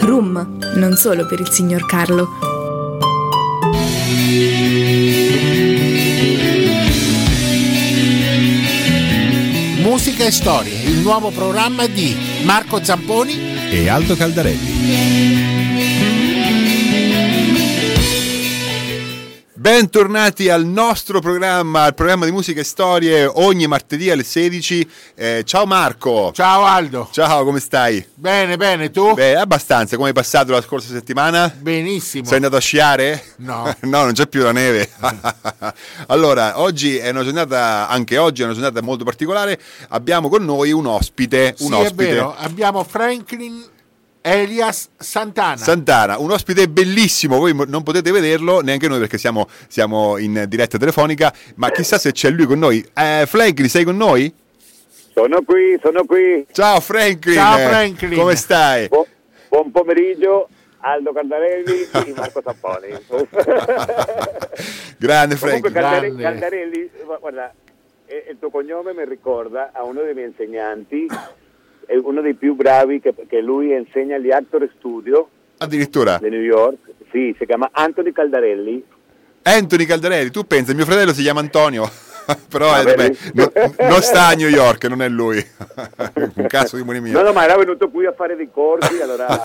Rum, non solo per il signor Carlo. Musica e storie, il nuovo programma di Marco Zamponi e Aldo Caldarelli. Bentornati al nostro programma, al programma di musica e storie ogni martedì alle 16. Eh, ciao Marco. Ciao Aldo. Ciao, come stai? Bene, bene, tu? Beh, abbastanza. Come hai passato la scorsa settimana? Benissimo. Sei andato a sciare? No. no, non c'è più la neve. allora, oggi è una giornata, anche oggi è una giornata molto particolare. Abbiamo con noi un ospite. Un sì, ospite. è vero. Abbiamo Franklin Elias Santana. Santana, un ospite bellissimo, voi non potete vederlo neanche noi perché siamo, siamo in diretta telefonica, ma chissà se c'è lui con noi. Eh, Franklin, sei con noi? Sono qui, sono qui. Ciao Franklin. Ciao Franklin. Come stai? Bu- buon pomeriggio. Aldo Caldarelli e Marco Zapponi. Grande Comunque Franklin. Caldarelli, Grande. Caldarelli, guarda, il tuo cognome mi ricorda a uno dei miei insegnanti, è uno dei più bravi che, che lui insegna agli Actor Studio Addirittura. di New York. Sì, si chiama Anthony Caldarelli. Anthony Caldarelli, tu pensi, mio fratello si chiama Antonio, però Ah, eh, vabbè, vedi? no- non sta a New York, non è lui. Un caso di buoni mio. No, no, ma era venuto qui a fare dei corsi, allora.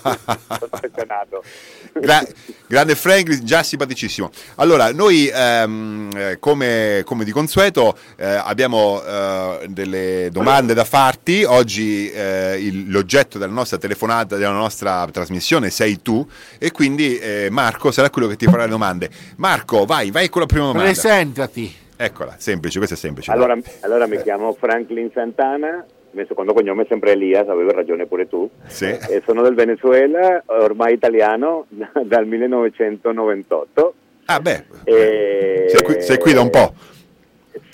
Gra- grande Franklin, già simpaticissimo. Allora, noi ehm, eh, come, come di consueto eh, abbiamo eh, delle domande da farti. Oggi eh, il- l'oggetto della nostra telefonata, della nostra trasmissione sei tu e quindi eh, Marco sarà quello che ti farà le domande. Marco, vai, vai con la prima domanda. Presentati. Eccola, semplice, questa è semplice. Allora, allora mi chiamo Franklin Santana, il mio secondo cognome è sempre Elias, avevi ragione pure tu. Sì. E sono del Venezuela, ormai italiano dal 1998. Ah, beh, E- sei, qui, sei qui da un po'.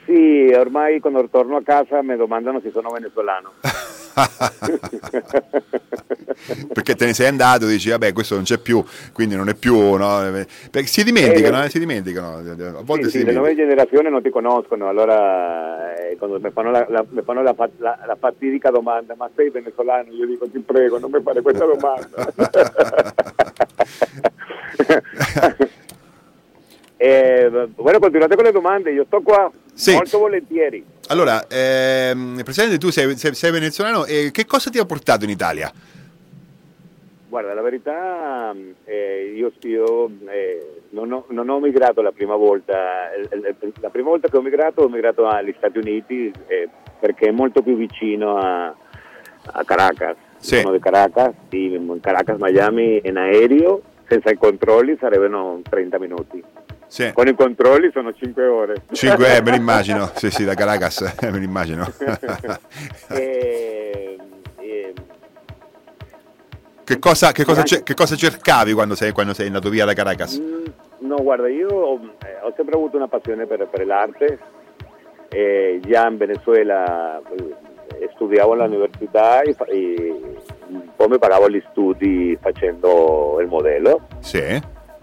Sì, ormai quando torno a casa mi domandano se sono venezuelano. Perché te ne sei andato dici, vabbè, questo non c'è più, quindi non è più. No? Perché si dimenticano, Eh, si dimenticano. A volte Sì, si sì, le nuove dimenticano. generazioni non ti conoscono, allora eh, quando mi fanno, la, la- mi fanno la, fa- la- la fatidica domanda, ma sei venezuelano? Io dico ti prego, non mi fare questa domanda. Eh, bueno, continuate con le domande, io sto qua Sì. molto volentieri. Allora, ehm, Presidente, tu sei, sei- sei venezuelano e che cosa ti ha portato in Italia? Guarda, la verità, eh, io, io, eh, non, ho, non ho migrato la prima volta, Eh, eh, la prima volta che ho migrato ho migrato agli Stati Uniti eh, perché è molto più vicino a, a Caracas. Sì. Sono di Caracas, in Caracas, Miami in aereo, senza i controlli sarebbero 30 minuti. Sì. Con i controlli sono 5 ore. 5, eh, me l'immagino, sì, sì, da Caracas, eh, me l'immagino. E- e- che, cosa, che, cosa, che cosa cercavi quando sei, quando sei andato via da Caracas? Mm, No, guarda, io ho, eh, ho sempre avuto una passione per, per l'arte. Eh, già in Venezuela studiavo all'università e, e poi mi pagavo gli studi facendo il modello. Sì,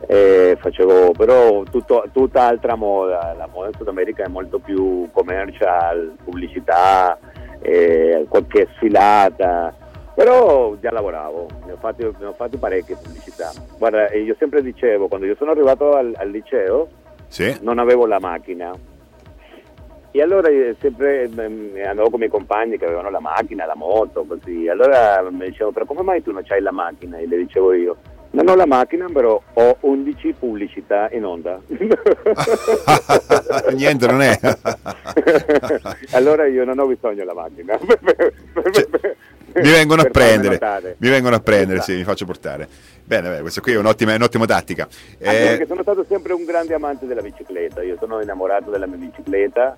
Eh, facevo però tutto, tutta altra moda, la moda in Sud America è molto più commercial, pubblicità, eh, qualche sfilata, però già lavoravo, ne ho fatti, ne ho fatti parecchie pubblicità. Guarda, io sempre dicevo, quando io sono arrivato al, al liceo sì. non avevo la macchina e allora sempre mm, andavo con i miei compagni che avevano la macchina, la moto, così. Allora mi dicevano, però come mai tu non c'hai la macchina? E le dicevo io, non ho la macchina, però ho 11 pubblicità in onda. Niente, non è. allora io non ho bisogno della macchina. Cioè, mi vengono a prendere, mi vengono a prendere, Esatto. sì, mi faccio portare. Bene, beh, questa qui è un'ottima, è un'ottima tattica. Anche Eh, perché sono stato sempre un grande amante della bicicletta, io sono innamorato della mia bicicletta,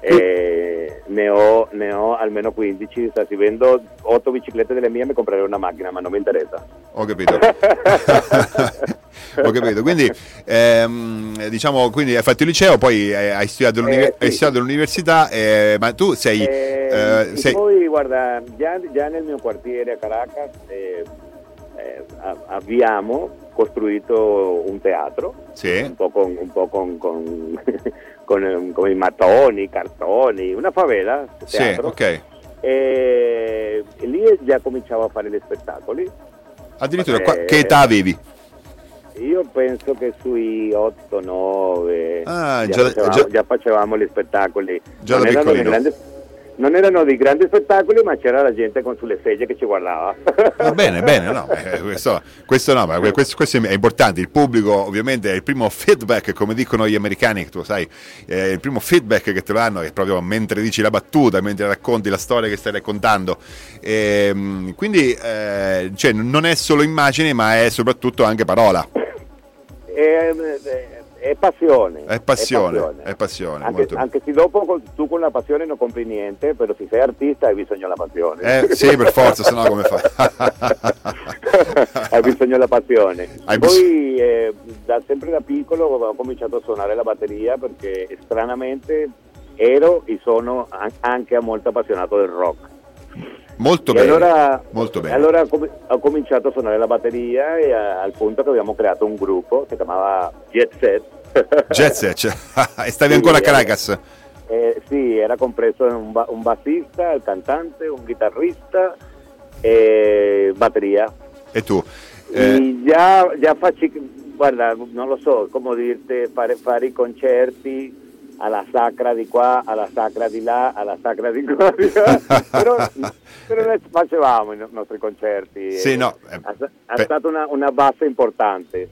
e ne, ho, ne ho almeno 15, sta, se vendo 8 biciclette delle mie mi comprerei una macchina, ma non mi interessa. Ho capito. Ho capito. Quindi, ehm, diciamo, quindi hai fatto il liceo, poi eh, hai studiato, Eh, sì. hai studiato all'università, eh, ma tu sei... Eh, eh, sei- Poi guarda, già, già nel mio quartiere a Caracas eh, eh, a- abbiamo costruito un teatro, Sì. un po' con, un po' con, con, con, eh, i mattoni, cartoni, una favela, Sì, teatro. ok. E, lì già cominciavo a fare gli spettacoli. Addirittura, qua- che età avevi? Io penso che sui 8-9 Ah, già, già- facevamo, già- facevamo gli spettacoli. Già non, da piccolino. grandi, non erano dei grandi spettacoli, ma c'era la gente con sulle sedie che ci guardava. Va bene, bene, no, eh, questo, questo no, ma questo, questo è importante. Il pubblico, ovviamente, è il primo feedback, come dicono gli americani, tu sai, è il primo feedback che te lo danno è proprio mentre dici la battuta, mentre racconti la storia che stai raccontando. Ehm, quindi, eh, cioè, non è solo immagine, ma è soprattutto anche parola. È, è- è passione. È passione, è passione, Anche, anche se dopo tu con la passione non compri niente, però se sei artista hai bisogno della passione. Eh, sì, per forza, sennò come fai? hai bisogno della passione. Hai Poi eh, da sempre da piccolo ho cominciato a suonare la batteria perché stranamente ero e sono an- anche molto appassionato del rock. Molto E bene. allora, molto bene. allora ho com- ho cominciato a suonare la batteria e a- al punto che abbiamo creato un gruppo che si chiamava Jet Set. Jet set, cioè, e stavi Sì, ancora a Caracas? Eh, sì, era compreso un, ba- un bassista, il cantante, un chitarrista e batteria. E tu? Eh, E già, già faccio, guarda, non lo so come dirti, fare, fare i concerti alla sacra di qua, alla sacra di là, alla sacra di qua, però, però noi facevamo i no- nostri concerti. Sì, no, eh, è, è stata una, una base importante.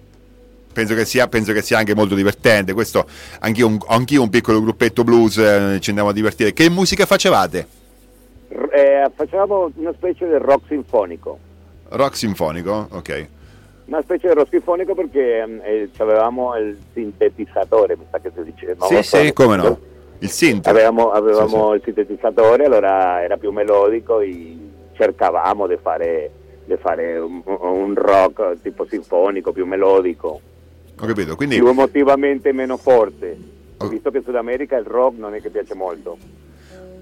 penso, che sia, penso che sia anche molto divertente. Questo, anch'io, un, anch'io un piccolo gruppetto blues, eh, ci andiamo a divertire. Che musica facevate? Eh, facevamo una specie di rock sinfonico. Rock sinfonico? Ok. Una specie di rock sinfonico perché ehm, eh, avevamo il sintetizzatore, mi sa che si dice. non sì, so. sì, come no? Il synth. Avevamo, avevamo Sì, il sintetizzatore, allora era più melodico e cercavamo di fare, di fare un, un rock tipo sinfonico, più melodico, Ho capito. Quindi, più emotivamente meno forte. Ok. Visto che in Sud America il rock non è che piace molto.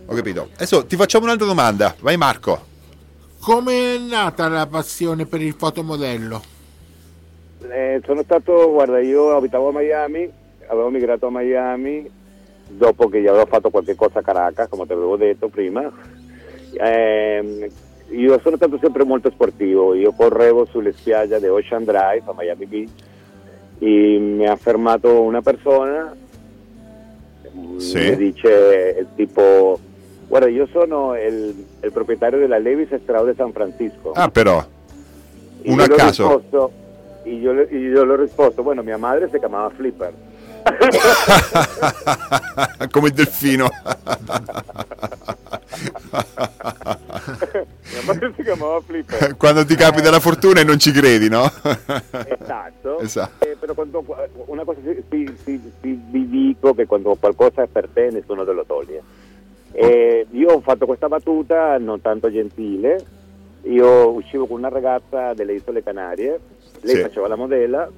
ho capito. Adesso ti facciamo un'altra domanda. Vai Marco. Come è nata la passione per il fotomodello? Eh, sono stato, guarda, io abitavo a Miami, avevo migrato a Miami dopo che gli avevo fatto qualche cosa a Caracas, come ti avevo detto prima. Ehm, io sono stato sempre molto sportivo, io correvo sulle spiagge di Ocean Drive a Miami Beach e mi ha fermato una persona, Sì. mi dice eh, tipo, guarda io sono il, il proprietario della Levis Strauss di San Francisco. Ah, però. Y Uno a caso. risposto- y yo, le, y yo le ho risposto, bueno, mia madre si chiamava Flipper. Come il delfino. mia madre si chiamava Flipper. Quando ti capita la fortuna e non ci credi, no? Esatto. Esatto. Eh, però quando, una cosa sì, sì, sì, vi dico che quando qualcosa è per te nessuno te lo toglie. Eh, io ho fatto questa battuta non tanto gentile, io uscivo con una ragazza delle isole Canarie, lei Sì. faceva la modella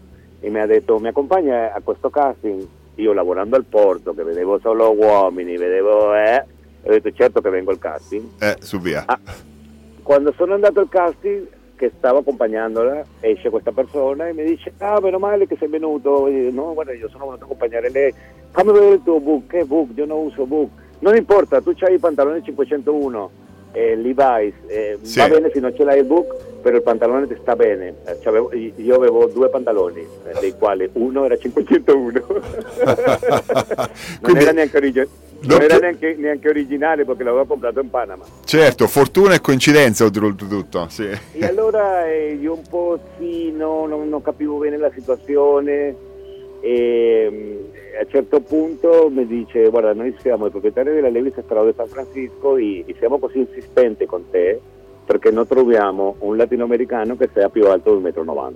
e mi ha detto mi accompagna a questo casting, io lavorando al porto che vedevo solo uomini, vedevo eh, ho detto certo che vengo al casting. Eh, su via. Ah, quando sono andato al casting che stavo accompagnandola esce questa persona e mi dice ah meno male che sei venuto io, no guarda io sono venuto a accompagnare lei fammi vedere il tuo book che book io non uso book non importa tu c'hai i pantaloni 501 eh, Levi's eh, Sì. va bene se non ce l'hai il book però il pantalone ti sta bene Eh, c'avevo- io avevo due pantaloni eh, dei quali uno era 501 non era neanche originale Non non era neanche, neanche originale perché l'avevo comprato in Panama Certo, fortuna e coincidenza oltretutto, sì. E allora eh, io un po' sì, no, non, non capivo bene la situazione e mm, a un certo punto mi dice guarda noi siamo i proprietari della Levis Strada di San Francisco e, e siamo così insistenti con te perché non troviamo un latinoamericano che sia più alto di 1,90 m.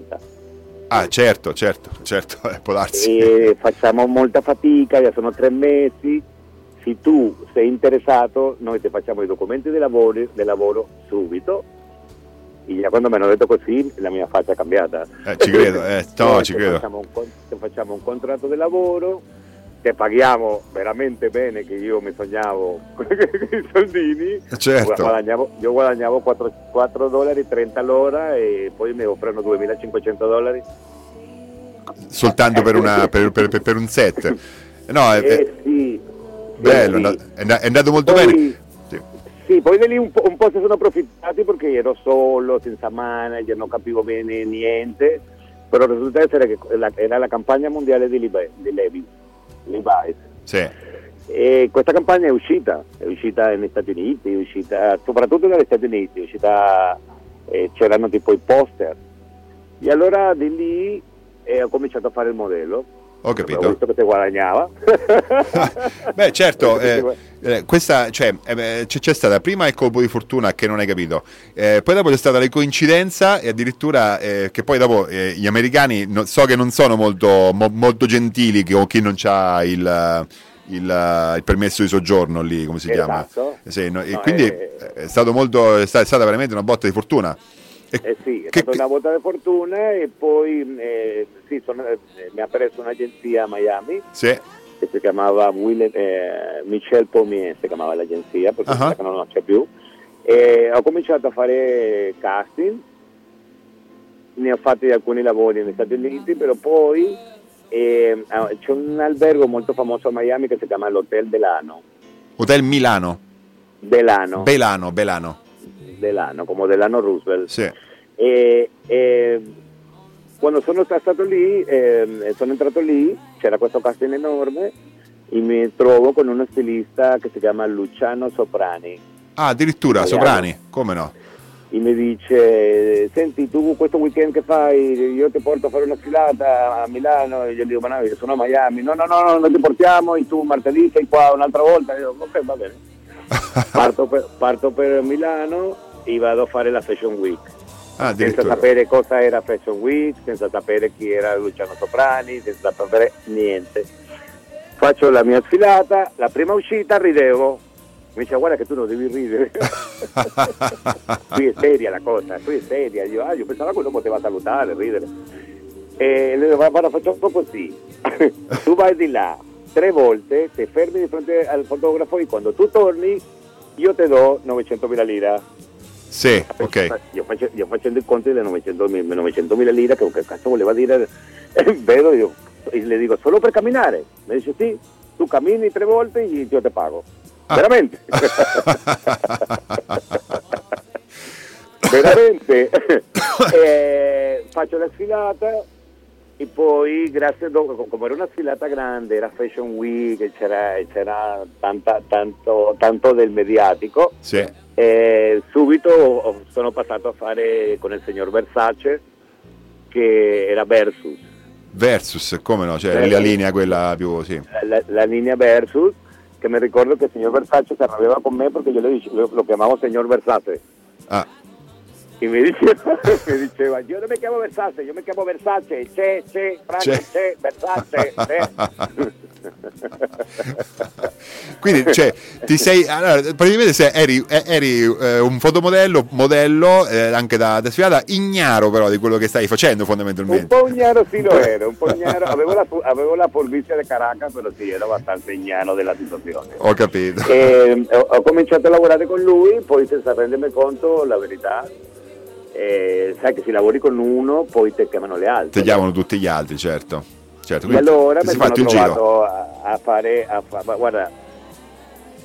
Ah, certo, certo, certo, eh, può darsi. E facciamo molta fatica, già sono tre mesi. Se tu sei interessato, noi ti facciamo i documenti di lavoro, di lavoro subito. E già quando mi hanno detto così, la mia faccia è cambiata. Eh, ci credo, eh, no, ci credo. Facciamo un, facciamo un contratto di lavoro, ti paghiamo veramente bene, che io mi sognavo con i soldini. Certo. Guadagnavo- io guadagnavo 4, 4 dollari 30 l'ora e poi mi offrono 2.500 dollari. Soltanto per, una, per, per- per- per un set. No, è, Eh sì, bello, è sì. è andato molto Poi- bene. Sì. poi di lì un po', un po' si sono approfittati perché ero solo, senza manager, non capivo bene niente, però risulta essere che la- era la campagna mondiale di, Libe- di Levi, Levi's. Sì. E questa campagna è uscita, è uscita negli Stati Uniti, è uscita soprattutto negli Stati Uniti, è uscita, eh, c'erano tipo i poster. E allora di lì eh, ho cominciato a fare il modello. Ho capito. visto che si guadagnava. Beh, certo, eh, eh, questa, cioè, eh, beh, c'è, stata prima il colpo di fortuna che non hai capito, eh, poi dopo c'è stata la coincidenza e addirittura eh, che poi dopo gli americani no- so che non sono molto, mo- molto gentili con chi non ha il, il, il permesso di soggiorno lì, come si chiama. Esatto. Eh, sì, no, e No, quindi eh, è, stato molto, è è stata veramente una botta di fortuna. E Eh sì, che- stata una volta di fortuna e poi eh, sì, sono- eh, mi ha preso un'agenzia a Miami sì, che si chiamava Will, eh, Michel Pommier, si chiamava l'agenzia, perché che non c'è più. E ho cominciato a fare casting, ne ho fatti alcuni lavori negli Stati Uniti, però poi eh, ah, c'è un albergo molto famoso a Miami che si chiama l'Hotel Delano. Hotel Milano, Delano, Belano, Belano, Delano, come Delano Roosevelt. sì. E, e quando sono stato lì, ehm, sono entrato lì, c'era questo casting enorme e mi trovo con uno stilista che si chiama Luciano Soprani Ah, addirittura, Italiano. Soprani, come no? e mi dice senti tu questo weekend che fai io ti porto a fare una sfilata a Milano e io gli dico ma no io sono a Miami no no no, no non ti portiamo e tu martedì sei qua un'altra volta e io ok va bene parto parto per Milano e vado a fare la Fashion Week. Ah, senza sapere cosa era Fashion Week, senza sapere chi era Luciano Soprani, senza sapere niente. Faccio la mia sfilata, la prima uscita ridevo, mi dice guarda che tu non devi ridere, qui è seria la cosa, qui è seria, io, ah, io pensavo che uno poteva salutare, ridere. E dico, guarda facciamo così, tu vai di là tre volte, ti fermi di fronte al fotografo e quando tu torni io ti do 900.000 lire. Sì, ok. Io, face- io facendo i conti delle 900.000 900.000 lire, che, che cazzo voleva dire, eh, vedo io, e le dico solo per camminare. Mi dice sì, tu cammini tre volte e io te pago. Ah. Veramente. Veramente. Eh, faccio la sfilata e poi grazie a do- come era una sfilata grande, era Fashion Week, c'era, c'era tanta- tanto, tanto del mediatico. Sì. Eh, subito sono passato a fare con il signor Versace che era Versus, Versus, come no? Cioè, Eh, la linea quella più, sì. la, la linea Versus, che mi ricordo che il signor Versace si arrabbiava con me perché io le dice- lo, lo chiamavo signor Versace Ah, e mi diceva, mi diceva io non mi chiamo Versace, io mi chiamo Versace, c'è, c'è, Franco, C'è. c'è, Versace, c'è. Quindi, cioè, ti sei, allora, praticamente sei- eri, eh, eri, eh, un fotomodello, modello, eh, anche da, da sfilata, ignaro però di quello che stai facendo Un fondamentalmente. po' ignaro sì lo ero, un po' ignaro, avevo la, avevo la furbizia di Caracas, però sì, ero abbastanza ignaro della situazione. Ho capito. E, ho, ho cominciato a lavorare con lui, poi senza rendermi conto, la verità, eh, sai che se lavori con uno, poi ti chiamano le altre. Ti chiamano tutti gli altri, certo. certo. E allora mi sono fatto il giro. trovato a, fare, a fa- guarda,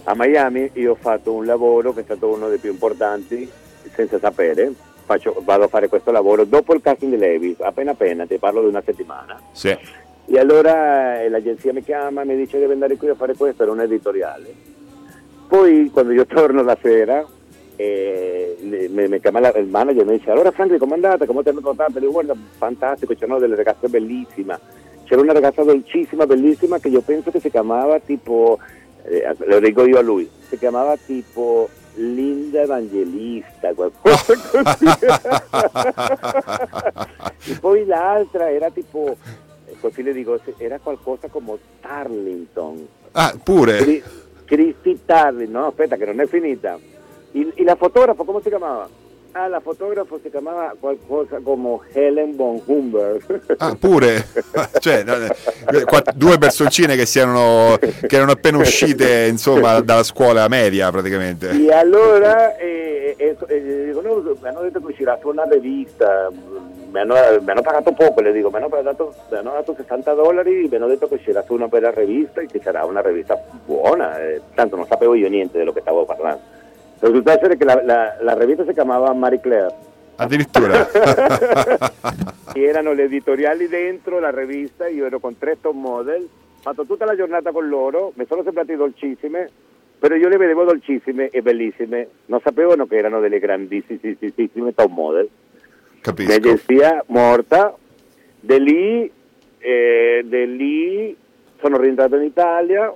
a Miami io ho fatto un lavoro che è stato uno dei più importanti, senza sapere, Faccio- vado a fare questo lavoro dopo il casting di Levis, appena appena, ti parlo di una settimana. Sì. E allora eh, l'agenzia mi chiama, mi dice devi andare qui a fare questo, era un editoriale. Poi quando io torno la sera, eh, mi, mi chiama la- il manager e mi dice allora Franklin com'è andata, come ti hanno trattato? Le dico guarda fantastico, c'erano delle ragazze bellissime. C'era una ragazza dolcissima, bellissima, che io penso che si chiamava tipo, eh, lo dico io a lui, si chiamava tipo Linda Evangelista, qualcosa così. e poi l'altra era tipo, eh, così le dico, era qualcosa come Tarlington. Ah, pure. Cri- Christy Tarling, no aspetta che non è finita. Il- e la fotografa come si chiamava? Ah, la fotografa si chiamava qualcosa come Helen von Humber. Ah, pure. cioè, eh, due personcine che, si erano, che erano appena uscite, insomma, dalla scuola media praticamente. E allora eh, eh, eh, dico, no, mi hanno detto che uscirà su una rivista, mi hanno, mi hanno pagato poco, le dico, mi hanno, dato, mi hanno dato 60 dollari e mi hanno detto che uscirà su una bella rivista e che sarà una rivista buona, eh, tanto non sapevo io niente di quello che stavo parlando. Resulta essere che la, la, la rivista si chiamava Marie Claire. Addirittura. E erano le editoriali dentro la rivista, io ero con tre top model, fatto tutta la giornata con loro, mi sono sembrati dolcissime, però io le vedevo dolcissime e bellissime, non sapevano che erano delle grandissime top model. Capisco. L'agenzia morta, da lì, eh, da lì sono rientrato in Italia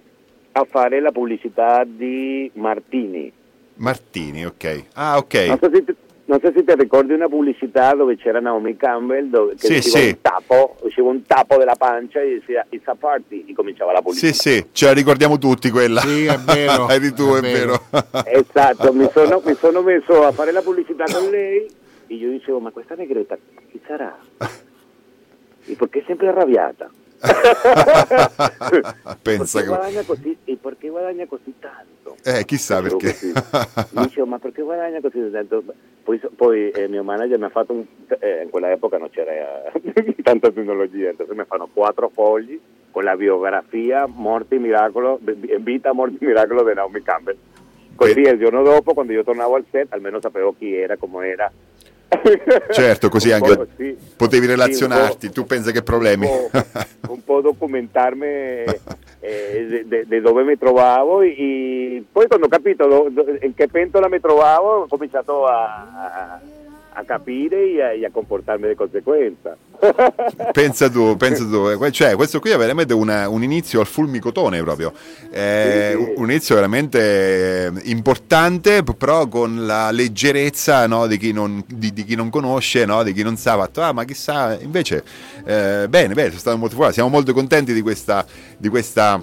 a fare la pubblicità di Martini. Martini, ok. Ah, ok. Non so se ti, non so se ti ricordi una pubblicità dove c'era Naomi Campbell dove che Sì, usciva sì. un tappo, usciva un tappo della pancia e diceva It's a party e cominciava la pubblicità. Sì, sì, ce la ricordiamo tutti quella. Sì, è vero, Eri tu, è è, vero. Esatto, mi sono, mi sono messo a fare la pubblicità con lei e io dicevo ma questa negretta chi sarà? E perché è sempre arrabbiata? Pensa perché che... guadagna così, e perché guadagna così tanto? Eh, chissà perché. così. Dicevo, ma perché guadagna così tanto? Poi, poi eh, mio manager mi ha fatto un... eh, in quella epoca non c'era tanta tecnologia, entonces mi fanno quattro fogli con la biografia Morte e Miracolo, vita, morte e miracolo di Naomi Campbell. Così Beh. il giorno dopo, quando io tornavo al set, almeno sapevo chi era, come era. Certo, così anche sì. potevi relazionarti. po'- tu pensa che problemi? un po', un po' documentarmi eh, di dove mi trovavo e poi quando ho capito do- do- in che pentola mi trovavo ho cominciato a, a- a capire e a, e a comportarmi di conseguenza. pensa tu, pensa tu. Eh, Cioè, questo qui è veramente una- un inizio al fulmicotone proprio. Eh, Sì, sì. Un inizio veramente eh, importante, però con la leggerezza no, di, chi non, di- di chi non conosce, no, di chi non sa. Fatto, ah, ma chissà, invece, eh, bene, bene, sono stato molto fuori. Siamo molto contenti di questa. Di questa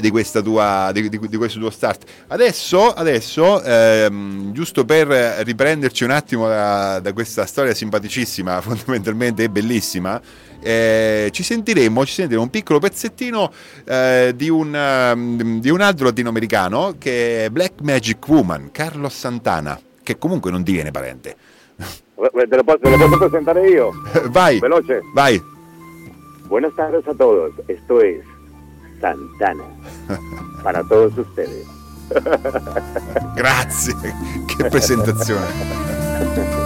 di, questa tua, di, di- di questo tuo start. Adesso, adesso ehm, giusto per riprenderci un attimo da, da questa storia simpaticissima, fondamentalmente e bellissima, eh, ci sentiremo, ci sentiremo un piccolo pezzettino eh, di, un, ehm, di un altro latinoamericano che è Black Magic Woman, Carlos Santana, che comunque non diviene parente. Te lo, posso, te lo posso presentare io? Vai, Veloce. vai. Buenas tardes a todos. Esto es Santana. Para todos ustedes. Grazie, che presentazione.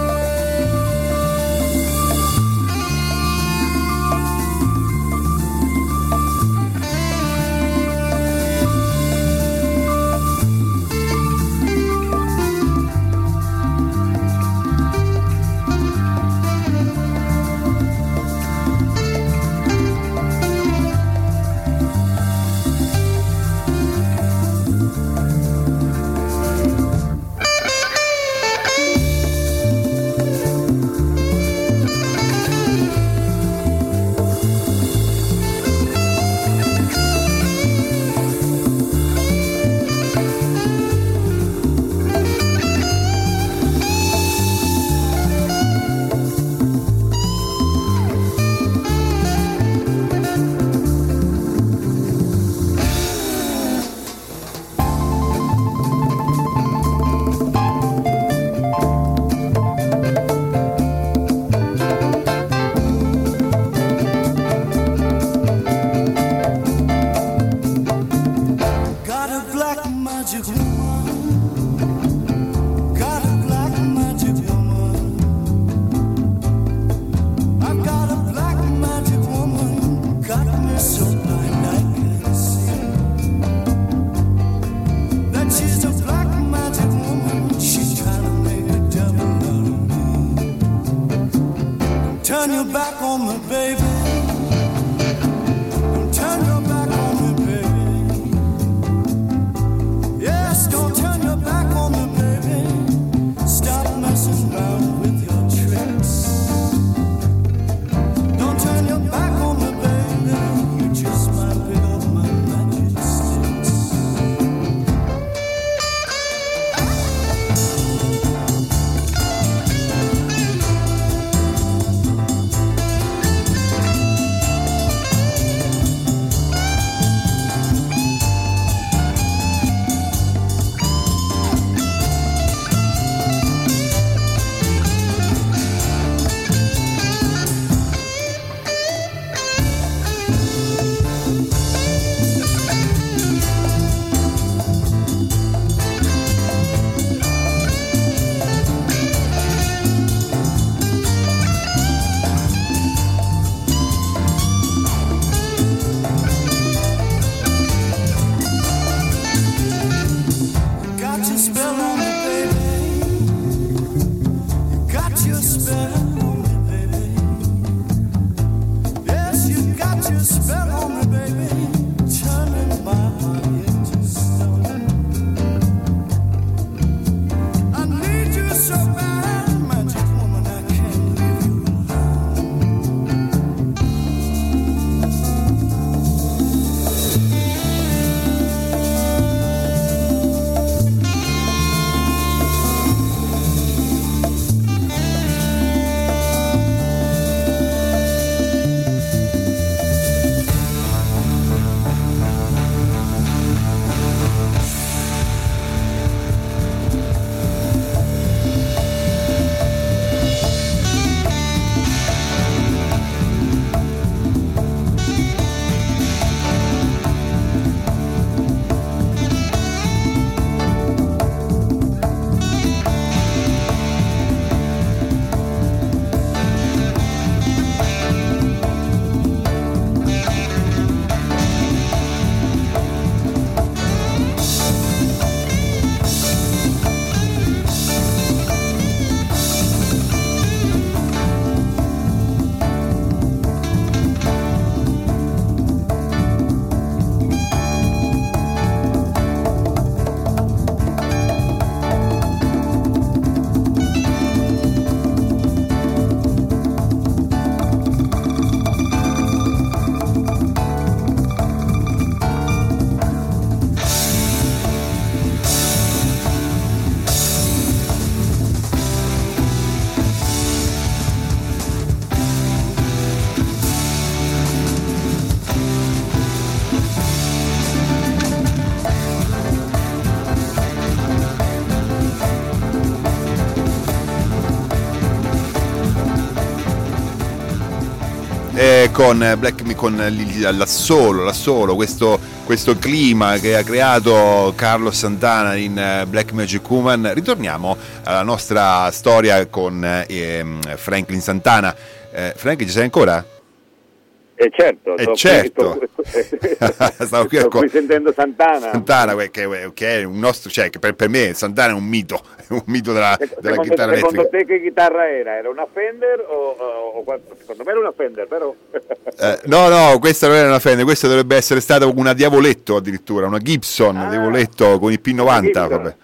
back on con, eh, Black, con l'assolo, l'assolo questo, questo clima che ha creato Carlos Santana in eh, Black Magic Woman, ritorniamo alla nostra storia con eh, ehm, Franklin Santana. Eh, Franklin, ci sei ancora? E certo, Eh, certo. qui, sto, Stavo qui sto co- qui sentendo Santana. Santana, che, che è un nostro, cioè, che per, per me Santana è un mito, è un mito della, della Secondo, chitarra secondo elettrica. te che chitarra era? Era una Fender o, o- o secondo me era una Fender, però Eh, no, no, questa non era una Fender, questa dovrebbe essere stata una Diavoletto addirittura, una Gibson Ah. Diavoletto con il P90. Gibson. Vabbè.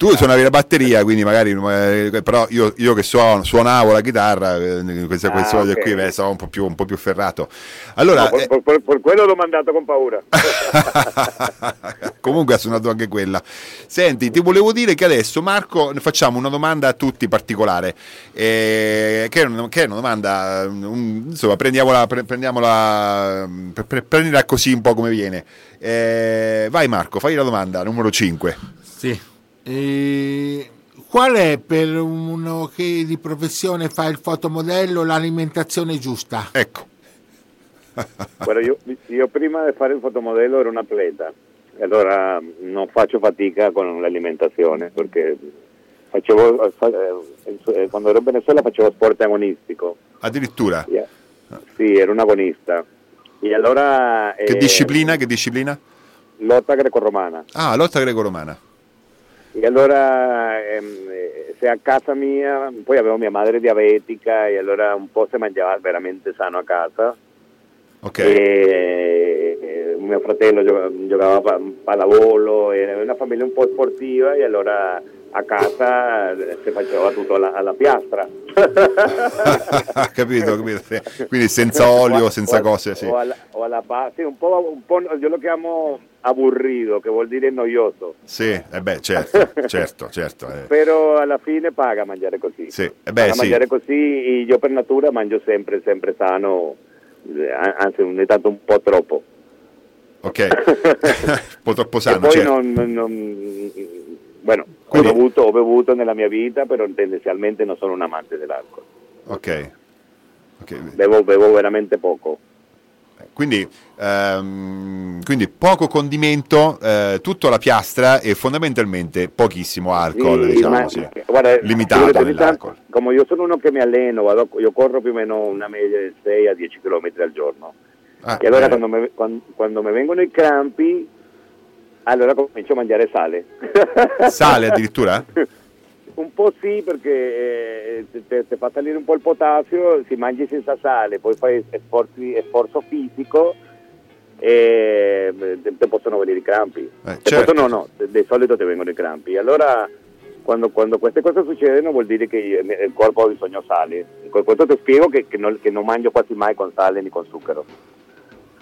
Tu suonavi la batteria, quindi magari, eh, però io, io che suono- suonavo la chitarra, eh, questo, Ah, questo ok. qui beh, stavo un po' più, un po' più ferrato. Allora, No, per, eh, per- per- per quello l'ho mandato con paura. Comunque ha suonato anche quella. Senti, ti volevo dire che adesso Marco ne facciamo una domanda a tutti particolare, eh, che, è una, che è una domanda, um, insomma, prendiamola, pre- prendiamola, um, pre- pre- prendila così un po' come viene. Eh, vai Marco, fai la domanda numero 5. Sì. E qual è per uno che di professione fa il fotomodello l'alimentazione giusta? Ecco. Guarda, io, io prima di fare il fotomodello ero un atleta, e allora non faccio fatica con l'alimentazione perché facevo, eh, fa- eh, eh, quando ero in Venezuela facevo sport agonistico, Addirittura. Yeah. sì, ero un agonista. E allora... Che eh, disciplina? Che disciplina? Lotta greco-romana. Ah, lotta greco-romana. E allora ehm, eh, se a casa mia, poi avevo mia madre diabetica e allora un po' si mangiava veramente sano a casa. Ok. E, eh, mio fratello gio- giocava pa- pallavolo, era una famiglia un po' sportiva e allora a casa eh, si faceva tutto alla, alla piastra. capito, capito. Quindi senza olio, O- senza o- cose, sì. O alla, o alla sì, un po', un po', io lo chiamo aburrido, che vuol dire noioso, Sì, eh beh, certo, certo, certo. eh. però alla fine paga mangiare così. Sì, eh beh, Paga sì. mangiare così, e io per natura mangio sempre, sempre sano, eh, anzi ogni tanto un po' troppo. Ok, un po' troppo e sano, poi certo. non, non- non- bueno, Quindi- ho, bevuto, ho bevuto nella mia vita, però tendenzialmente non sono un amante dell'alcol. Ok. Ok, Bevo, bevo veramente poco. Quindi, ehm, quindi poco condimento, eh, tutto alla piastra e fondamentalmente pochissimo alcol, Sì, diciamo, ma- sì. guarda, limitato nell'alcol. Come io sono uno che mi alleno, vado- io corro più o meno una media di 6 a 10 km al giorno. Ah, e allora bene. quando mi, quando, quando mi vengono i crampi, allora comincio a mangiare sale. Sale addirittura? Un po' sì, perché eh, ti, fa salire un po' il potassio, si mangi senza sale, poi fai sforzi- sforzo fisico e ti, ti possono venire i crampi. Eh, certo. possono- no, di solito ti vengono i crampi. Allora, quando, quando queste cose succedono vuol dire che il corpo ha bisogno di sale. Con questo ti spiego che, che non, che non mangio quasi mai con sale ni con zucchero.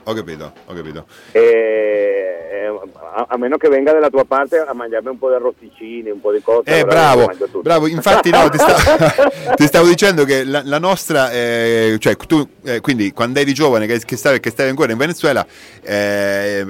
Ho capito, ho capito. E, eh, a, a meno che venga dalla tua parte a mangiarmi un po' di arrosticini, un po' di cose. Eh, bravo, bravo. Infatti, no, ti, sta- ti stavo dicendo che la, la nostra, eh, cioè tu, eh, quindi quando eri giovane, che, che stavi, che stavi ancora in Venezuela, eh,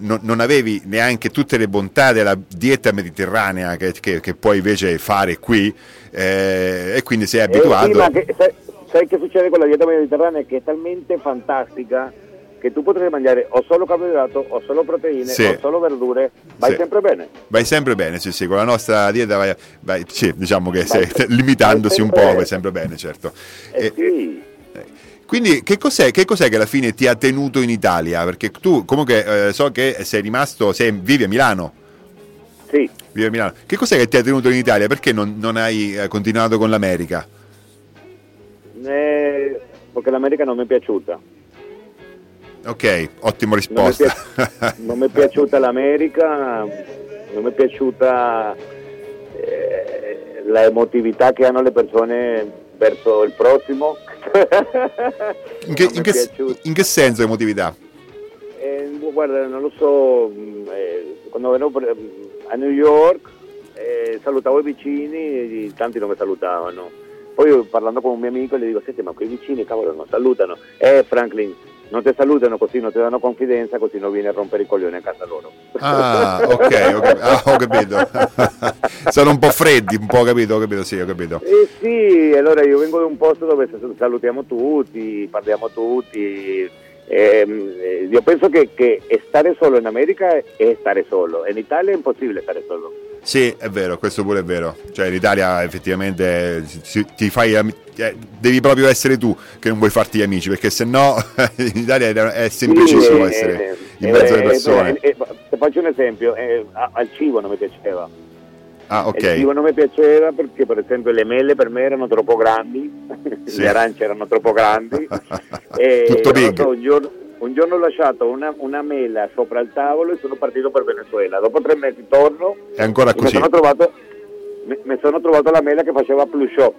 non, non avevi neanche tutte le bontà della dieta mediterranea che, che- che puoi invece fare qui, eh, e quindi sei Eh, abituato. sì, sai, sai che succede con la dieta mediterranea? Che è talmente fantastica che tu potresti mangiare o solo carboidrato, o solo proteine, Sì. o solo verdure, vai Sì. sempre bene. Vai sempre bene, sì, sì, con la nostra dieta vai, vai- sì, diciamo che Vai- se- limitandosi un po' sempre- vai sempre bene, certo. Eh, E- sì. Quindi che cos'è, che cos'è che alla fine ti ha tenuto in Italia? Perché tu comunque eh, so che sei rimasto, sei, vivi a Milano, sì. vivi a Milano. Che cos'è che ti ha tenuto in Italia? Perché non, non hai eh, continuato con l'America? Eh, perché l'America non mi è piaciuta. Ok, ottima Non mi, è risposta. pi- non mi è piaciuta l'America, non mi è piaciuta eh, la emotività che hanno le persone verso il prossimo. in, che, in che- in che senso emotività? Eh, guarda, non lo so, mh, eh, quando ero a New York eh, salutavo i vicini e tanti non mi salutavano. Poi parlando con un mio amico gli dico, senti ma quei vicini cavolo non salutano. Eh Franklin, non ti salutano così, non ti danno confidenza, così non vieni a rompere i coglioni a casa loro. Ah, ok, ho, cap- ah, ho capito. Sono un po' freddi, un po' capito, ho capito, sì, ho capito. Eh sì, allora io vengo da un posto dove salutiamo tutti, parliamo tutti. ehm, eh, io penso che, che stare solo in America è stare solo, in Italia è impossibile stare solo. Sì, è vero, questo pure è vero. Cioè, in Italia effettivamente ti fai eh, devi proprio essere tu che non vuoi farti gli amici, perché se no in Italia è semplicissimo Sì, essere eh, in mezzo alle eh, persone. eh, faccio un esempio, eh, al cibo non mi piaceva. Ah, Il cibo ok. non mi piaceva perché per esempio le mele per me erano troppo grandi, Sì. le arance erano troppo grandi. e Tutto big. so, un, giorno, un giorno ho lasciato una, una mela sopra il tavolo e sono partito per Venezuela. Dopo tre mesi torno È ancora e mi così. sono, trovato, mi, mi sono trovato la mela che faceva plus shop.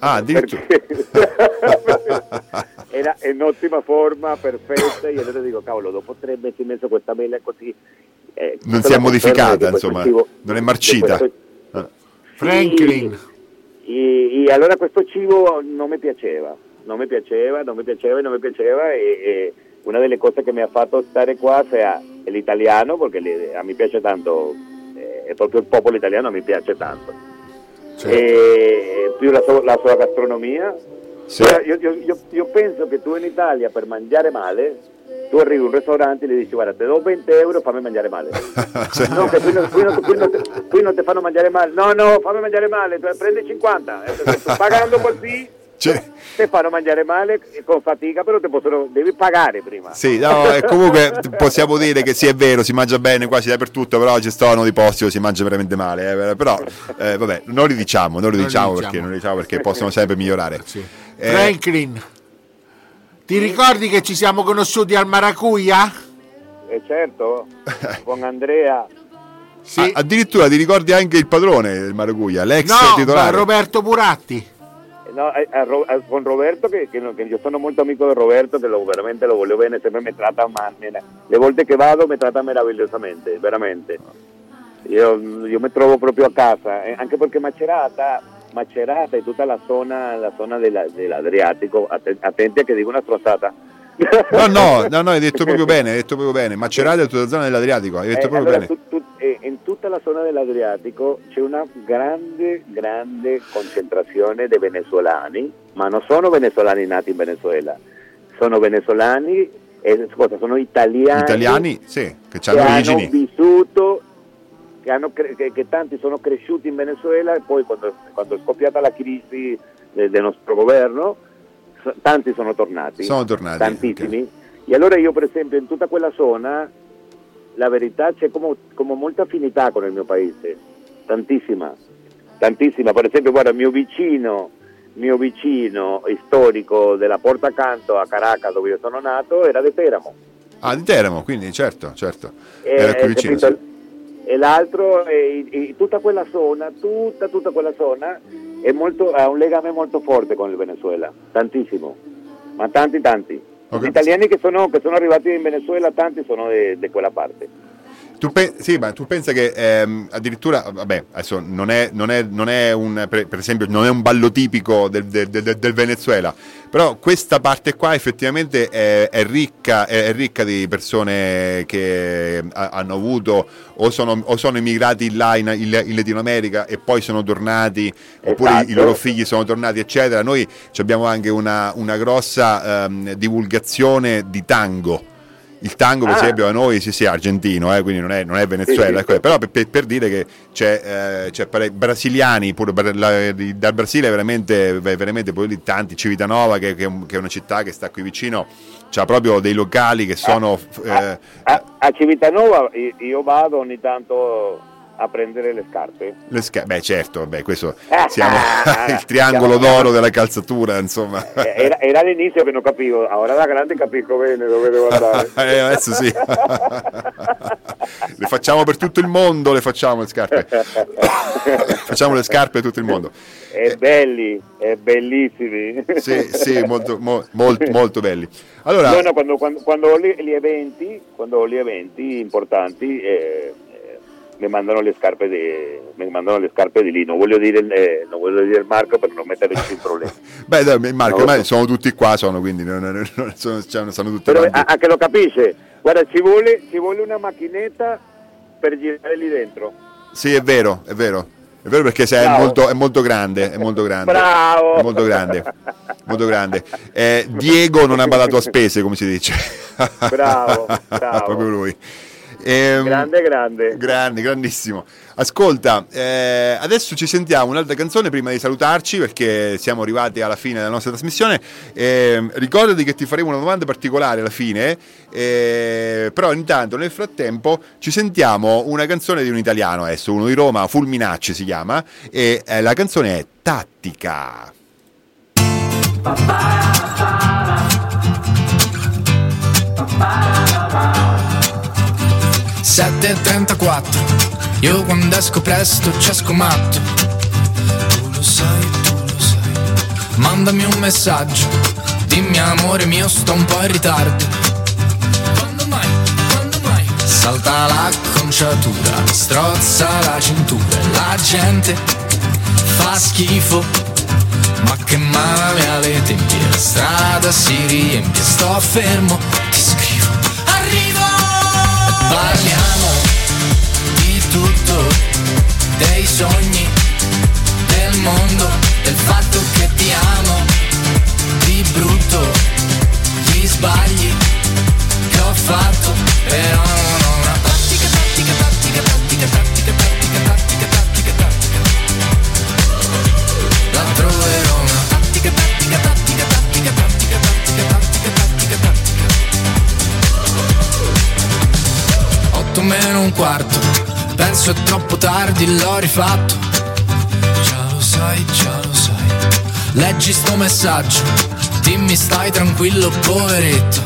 Ah, addirittura. Perché era in ottima forma, perfetta. Io allora dico, cavolo, dopo tre mesi e mezzo questa mela è così. eh, Non si è modificata, insomma, cibo- non è marcita. questo- Ah. Franklin. e, e allora questo cibo non mi piaceva, non mi piaceva, non mi piaceva e non mi piaceva e, e una delle cose che mi ha fatto stare qua sia l'italiano, perché a me piace tanto, eh, proprio il popolo italiano mi piace tanto, Cioè, e più la, sua- la sua gastronomia. Sì. Io, io- io- io penso che tu in Italia per mangiare male, tu arrivi a un ristorante e gli dici guarda, te do 20 euro, fammi mangiare male. Cioè, No, che qui non, qui non- qui non te, qui non ti fanno mangiare male. No, no, fammi mangiare male, tu- prendi 50. Eh, perché tu Pagando così cioè, ti fanno mangiare male con fatica, però ti possono, devi pagare prima. Sì, no, e comunque possiamo dire che sì, è vero, si mangia bene quasi dappertutto, però ci sono dei posti dove si mangia veramente male. eh, però, eh, vabbè, non li diciamo, non li Non li diciamo, diciamo. perché, non li diciamo perché possono sempre migliorare. sì. Eh, Franklin, ti ricordi che ci siamo conosciuti al Maracuja? E certo, con Andrea. Sì. a- addirittura ti ricordi anche il padrone del Maraguglia, l'ex no, titolare. Roberto Buratti. No, a Ro- a- con Roberto, che no- che io sono molto amico di Roberto, che lo, veramente lo voglio bene, sempre mi tratta ma- mira, Le volte che vado mi tratta meravigliosamente, veramente. Io, io mi trovo proprio a casa, eh, anche perché Macerata, Macerata e tutta la zona, la zona della- dell'Adriatico, att- attenti a che dico una strozzata. No, no, no, no, hai detto proprio bene, hai detto proprio bene. Macerata è tutta la zona dell'Adriatico, hai detto Eh, proprio allora, bene. tu- eh, in tutta la zona dell'Adriatico c'è una grande, grande concentrazione di venezuelani, ma non sono venezuelani nati in Venezuela, sono venezuelani, eh, scusa, sono italiani, Italiani, sì, che che hanno vissuto, che, hanno cre- che- che tanti sono cresciuti in Venezuela e poi quando, quando è scoppiata la crisi de- del nostro governo, so- tanti sono tornati Sono tornati. tantissimi. E allora io per esempio in tutta quella zona, la verità c'è come, come molta affinità con il mio paese, tantissima, tantissima. Per esempio guarda, mio vicino, mio vicino storico della Porta Canto a Caracas dove io sono nato era di Teramo. Ah, di Teramo, quindi certo, certo. E, Era qui eh, vicino. capito? E l'altro, e- e tutta quella zona, tutta, tutta quella zona è molto, ha un legame molto forte con il Venezuela, tantissimo, ma tanti, tanti. Ok. Gli italiani che sono, che sono arrivati in Venezuela, tanti sono di quella parte. Tu, pe- sì, ma tu pensa che ehm, addirittura, vabbè, adesso non è, non è- non è un, per, per esempio, non è un ballo tipico del, del- del- del Venezuela, però questa parte qua effettivamente è, è ricca, è, ricca di persone che ha- hanno avuto o sono, o sono immigrati là in, in- in Latino America e poi sono tornati, oppure Esatto. i loro figli sono tornati, eccetera. Noi abbiamo anche una, una grossa ehm, divulgazione di tango. Il tango, per Ah. esempio, a noi sì, sì, è argentino, eh, quindi non è, non è Venezuela, Sì, sì, ecco, però per, per- dire che c'è, eh, c'è pare- brasiliani, pure la- dal Brasile veramente, ve- veramente poi lì tanti, Civitanova, che, che che è una città che sta qui vicino, c'ha proprio dei locali che sono... eh, A, a Civitanova io vado ogni tanto a prendere le scarpe. le sca- beh certo, beh, questo Ah, siamo il triangolo d'oro della calzatura, insomma. Eh, Era, era all'inizio che non capivo, ora da grande capisco bene dove devo andare. Eh, adesso sì. le facciamo per tutto il mondo, le facciamo le scarpe. facciamo le scarpe per tutto il mondo. È belli, è bellissimi. Sì, sì, molto, mo- molt- molto belli. Allora, No, no, quando, quando- quando ho gli, eventi, quando ho gli eventi importanti, eh, mi mandano le scarpe di, mi mandano le scarpe di lì. Non voglio dire, eh, non voglio dire il marco per non metterci in problemi. Beh, dai, Marco, No, no. sono tutti qua, sono, quindi non, non- sono, cioè, sono tutti Però quanti. a- anche lo capisce. Guarda, ci vuole, ci vuole una macchinetta per girare lì dentro. Sì, è vero, è vero. È vero perché se è, molto, è molto grande, è molto grande. Bravo! È molto grande, molto grande. Eh, Diego non ha badato a spese, come si dice. Bravo, bravo. Proprio lui. Ehm, Grande, grande. Grande, grandissimo. Ascolta, eh, adesso ci sentiamo un'altra canzone prima di salutarci perché siamo arrivati alla fine della nostra trasmissione. Ehm, ricordati che ti faremo una domanda particolare alla fine, eh, però intanto nel frattempo ci sentiamo una canzone di un italiano adesso, uno di Roma, Fulminacci si chiama, e eh, la canzone è Tattica. 7.34 Io quando esco presto ci esco matto Tu lo sai, tu lo sai. Mandami un messaggio. Dimmi amore mio sto un po' in ritardo. Quando mai, quando mai? Salta l'acconciatura Strozza la cintura La gente fa schifo. Ma che male alle tempie La strada si riempie Sto fermo, ti scrivo. Arrivo! E sogni Del mondo Del fatto che ti amo tardi, l'ho rifatto. Già lo sai, già lo sai. Leggi sto messaggio, dimmi stai tranquillo, poveretto.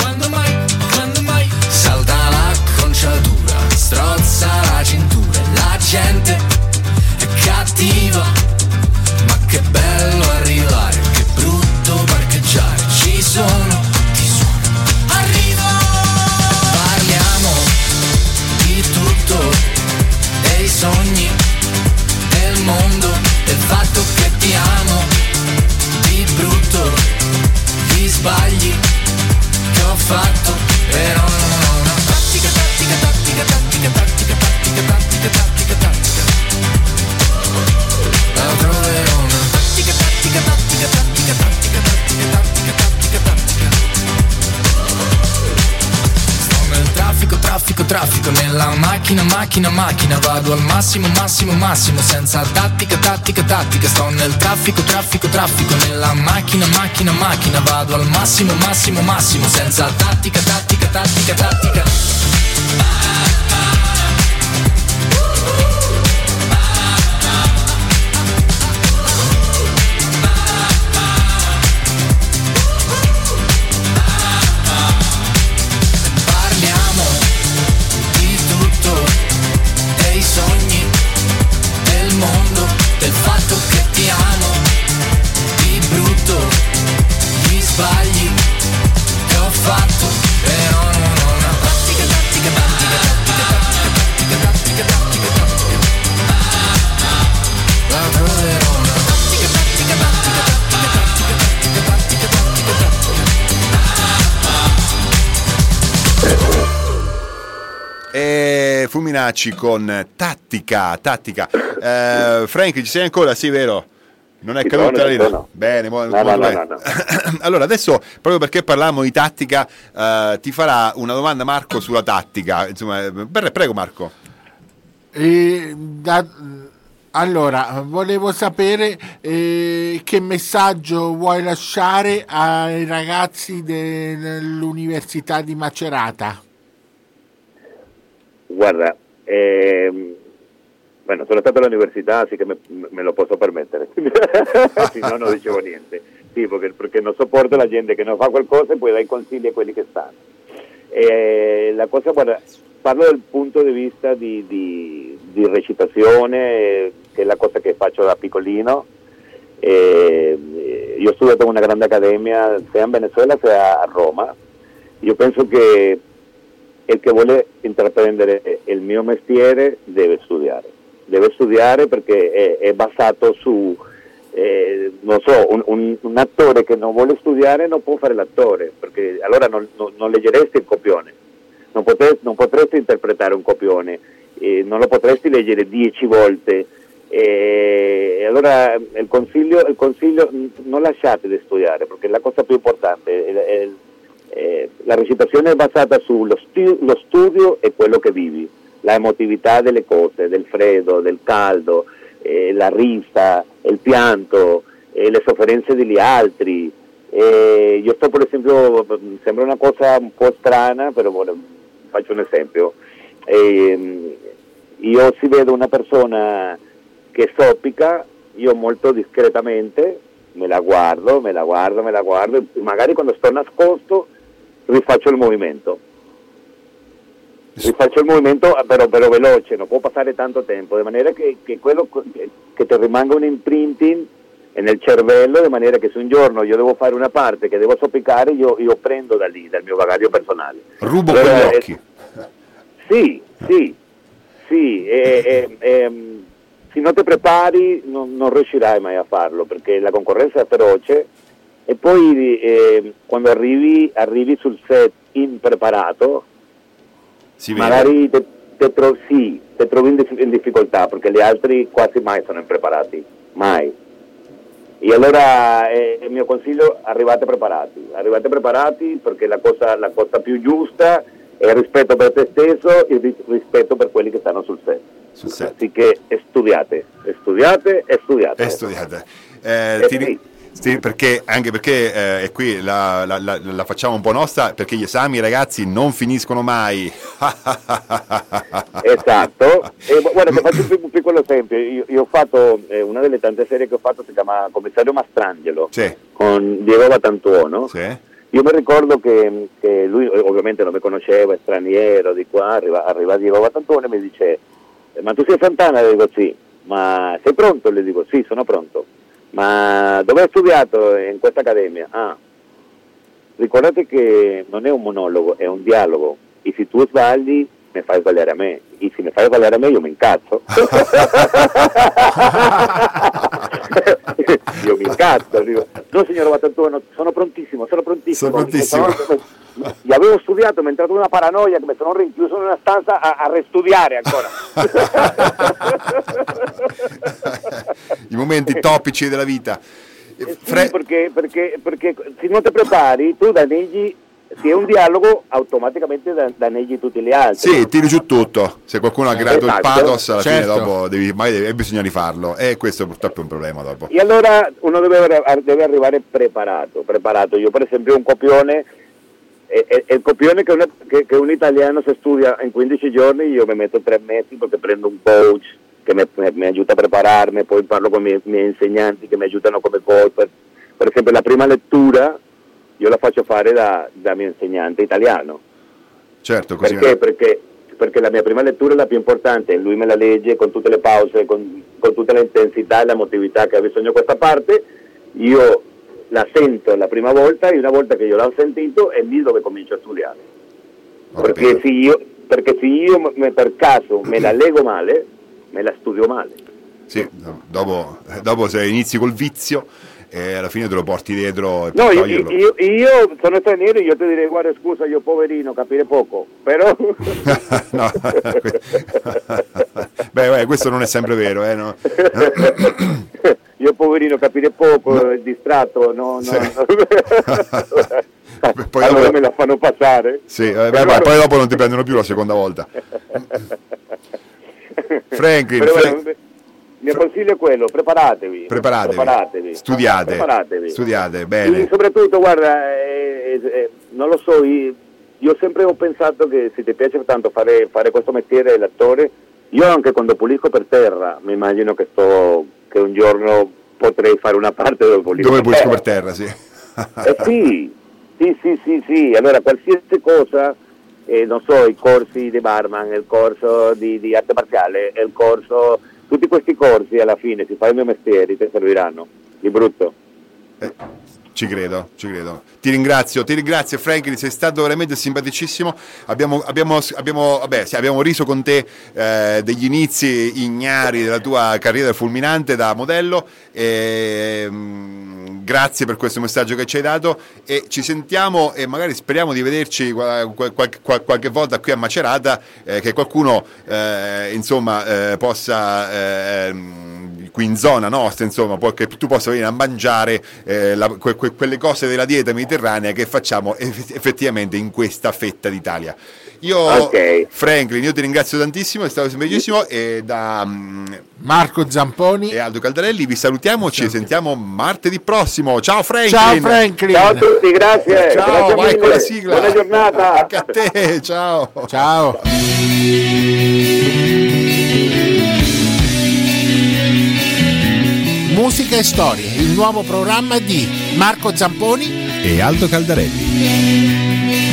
Quando mai, quando mai? Salta l'acconciatura, strozza la cintura la gente è cattiva. Traffico, nella macchina, macchina, macchina, vado al massimo, massimo, massimo, senza tattica, tattica, tattica. Sto nel traffico, traffico, traffico, nella macchina, macchina, macchina, vado al massimo, massimo, massimo, senza tattica, tattica, tattica, tattica. Fulminacci con Tattica, Tattica. Eh, Frank, ci sei ancora? Sì, vero? Non è Ci caduta la linea? Bene, buono, No, no, buono, no, bene. no, no. Allora, adesso, proprio perché parliamo di tattica, eh, ti farà una domanda Marco sulla tattica. Insomma, pre- prego Marco. E da- allora, volevo sapere eh, che messaggio vuoi lasciare ai ragazzi dell'Università di Macerata. Guarda, ehm, bueno, sono stato all'università, así che me, me lo posso permettere. si no, non dicevo niente. Sì, perché, perché non sopporto la gente che non fa qualcosa e poi dà i consigli a quelli che stanno. Eh, la cosa, guarda, parlo dal punto di vista di, di- di recitazione, eh, che la cosa che faccio da piccolino. Eh, io ho studiato una grande accademia sia in Venezuela sia a Roma. Io penso che il che vuole intraprendere il mio mestiere deve studiare, deve studiare perché è, è basato su, eh, non so, un, un- un attore che non vuole studiare non può fare l'attore, perché allora non, non- non leggeresti il copione, non potresti, non potresti interpretare un copione, eh, non lo potresti leggere dieci volte. E allora il consiglio, il consiglio non lasciate di studiare perché la cosa più importante è, è- è- la recitazione è basata sullo stu- lo studio e quello che vivi, la emotività delle cose, del freddo, del caldo, eh, la risa, il pianto, eh, le sofferenze degli altri. Eh, io sto per esempio, sembra una cosa un po' strana, però vuole- faccio un esempio. Io si vedo una persona che soppica, io molto discretamente me la guardo, me la guardo, me la guardo, e magari quando sto nascosto rifaccio il movimento. Rifaccio il movimento eh, però, però veloce, non può passare tanto tempo, di maniera che, che quello che, che ti rimanga un imprinting nel cervello, di maniera che se un giorno io devo fare una parte che devo soppicare, io, io prendo da lì, dal mio bagaglio personale. Rubo Allora, quegli eh, occhi. Sì, sì, sì, e, e- e, se non ti prepari non, non riuscirai mai a farlo perché la concorrenza è feroce e poi eh, quando arrivi, arrivi sul set impreparato magari te, te tro- sì, te trovi in, in difficoltà perché gli altri quasi mai sono impreparati, mai. E allora eh, il mio consiglio, arrivate preparati, arrivate preparati perché la cosa, la cosa più giusta è il rispetto per te stesso e il ri- rispetto per quelli che stanno sul set. Sul set. Así studiate, studiate e studiate. Eh, studiate. Eh, Eh, ti sì. Sì, perché, anche perché, eh, e qui la, la- la- la facciamo un po' nostra, perché gli esami ragazzi non finiscono mai. Esatto, e gu- guarda ti faccio un, pic- un piccolo esempio, io, io ho fatto, eh, una delle tante serie che ho fatto si chiama Commissario Mastrangelo Sì, con Diego Batantuono. sì. Io mi ricordo che, che lui ovviamente non mi conosceva, è straniero di qua, arriva, arriva Diego Batantuono e mi dice "Eh, ma tu sei Santana? Le dico sì, ma sei pronto? Le dico sì, sono pronto. Ma dove hai studiato in questa accademia? Ah, ricordate che non è un monologo, è un dialogo e se tu sbagli mi fai sbagliare a me e se mi fai sbagliare a me io mi incazzo. io mi incazzo, dico, no signor Batantuono, sono prontissimo, sono prontissimo. Sono prontissimo. Gli avevo studiato, mi è entrata una paranoia che mi sono rinchiuso in una stanza a, a restudiare ancora. I momenti topici della vita. Eh sì, Fre- perché, perché, perché se non ti prepari tu danneggi, se è un dialogo automaticamente da- danneggi tutti gli altri. Sì, tiri giù tutto. Se qualcuno ha creato il Esatto. pathos, alla Certo. fine dopo devi, mai devi- bisogna rifarlo. E questo purtroppo è un problema dopo. E allora uno deve, deve arrivare preparato, preparato. Io per esempio un copione, è, è- è il copione che, una- che- che un italiano si studia in 15 giorni, io mi metto tre mesi perché prendo un coach che mi, mi- mi aiuta a prepararmi, poi parlo con i miei, miei insegnanti che mi aiutano come coach. Per, per esempio la prima lettura io la faccio fare da, da mio insegnante italiano. Certo, così. Perché? Perché, perché la mia prima lettura è la più importante, lui me la legge con tutte le pause, con, con tutta l'intensità e l'emotività che ha bisogno questa parte, io la sento la prima volta e una volta che io l'ho sentito è lì dove comincio a studiare. Perché se io, perché se io me- per caso me la leggo male, me la studio male. Sì, dopo, dopo se inizi col vizio, e alla fine te lo porti dietro e No, io, io- io sono straniero e io ti direi guarda scusa, io poverino, capire poco, però... No. beh, beh, questo non è sempre vero, eh, no? io poverino capire poco, eh, distratto, no, no, Sì. no. Poi allora dopo- me la fanno passare. Sì, eh, beh, beh, poi dopo non ti prendono più la seconda volta. Franklin, Però, Fra- il mio consiglio è quello, preparatevi. preparatevi, preparatevi. studiate, Preparatevi. studiate, E bene. soprattutto, guarda, eh, eh, eh, non lo so, io, io sempre ho pensato che se ti piace tanto fare, fare questo mestiere, l'attore, io anche quando pulisco per terra, mi immagino che, sto, che un giorno potrei fare una parte dove pulisco Dove per pulisco terra. per terra, sì. Eh sì, sì, sì, sì, sì. Allora qualsiasi cosa, eh, non so, i corsi di barman, il corso di, di arte marziale, il corso, tutti questi corsi alla fine, se fai il mio mestiere, ti serviranno, di brutto. Ci credo, ci credo. Ti ringrazio, ti ringrazio Franklin, sei stato veramente simpaticissimo. Abbiamo, abbiamo, abbiamo, vabbè, sì, abbiamo riso con te eh, degli inizi ignari della tua carriera fulminante da modello. E, mm, grazie per questo messaggio che ci hai dato e ci sentiamo e magari speriamo di vederci qual- qual- qual- qualche volta qui a Macerata, eh, che qualcuno eh, insomma eh, possa... qui in zona nostra, insomma, che tu possa venire a mangiare eh, la- que- que- quelle cose della dieta mediterranea che facciamo eff- effettivamente in questa fetta d'Italia. Io, Ok. Franklin, io ti ringrazio tantissimo, è stato semplicissimo e da mm, Marco Zamponi. e Aldo Caldarelli vi salutiamo, ci sentiamo martedì prossimo. Ciao Franklin! Ciao Franklin. Ciao a tutti, grazie. Ciao, grazie vai mille. con la sigla. Buona giornata. Anche a te, ciao. Ciao. Musica e storie, il nuovo programma di Marco Zamponi e Aldo Caldarelli.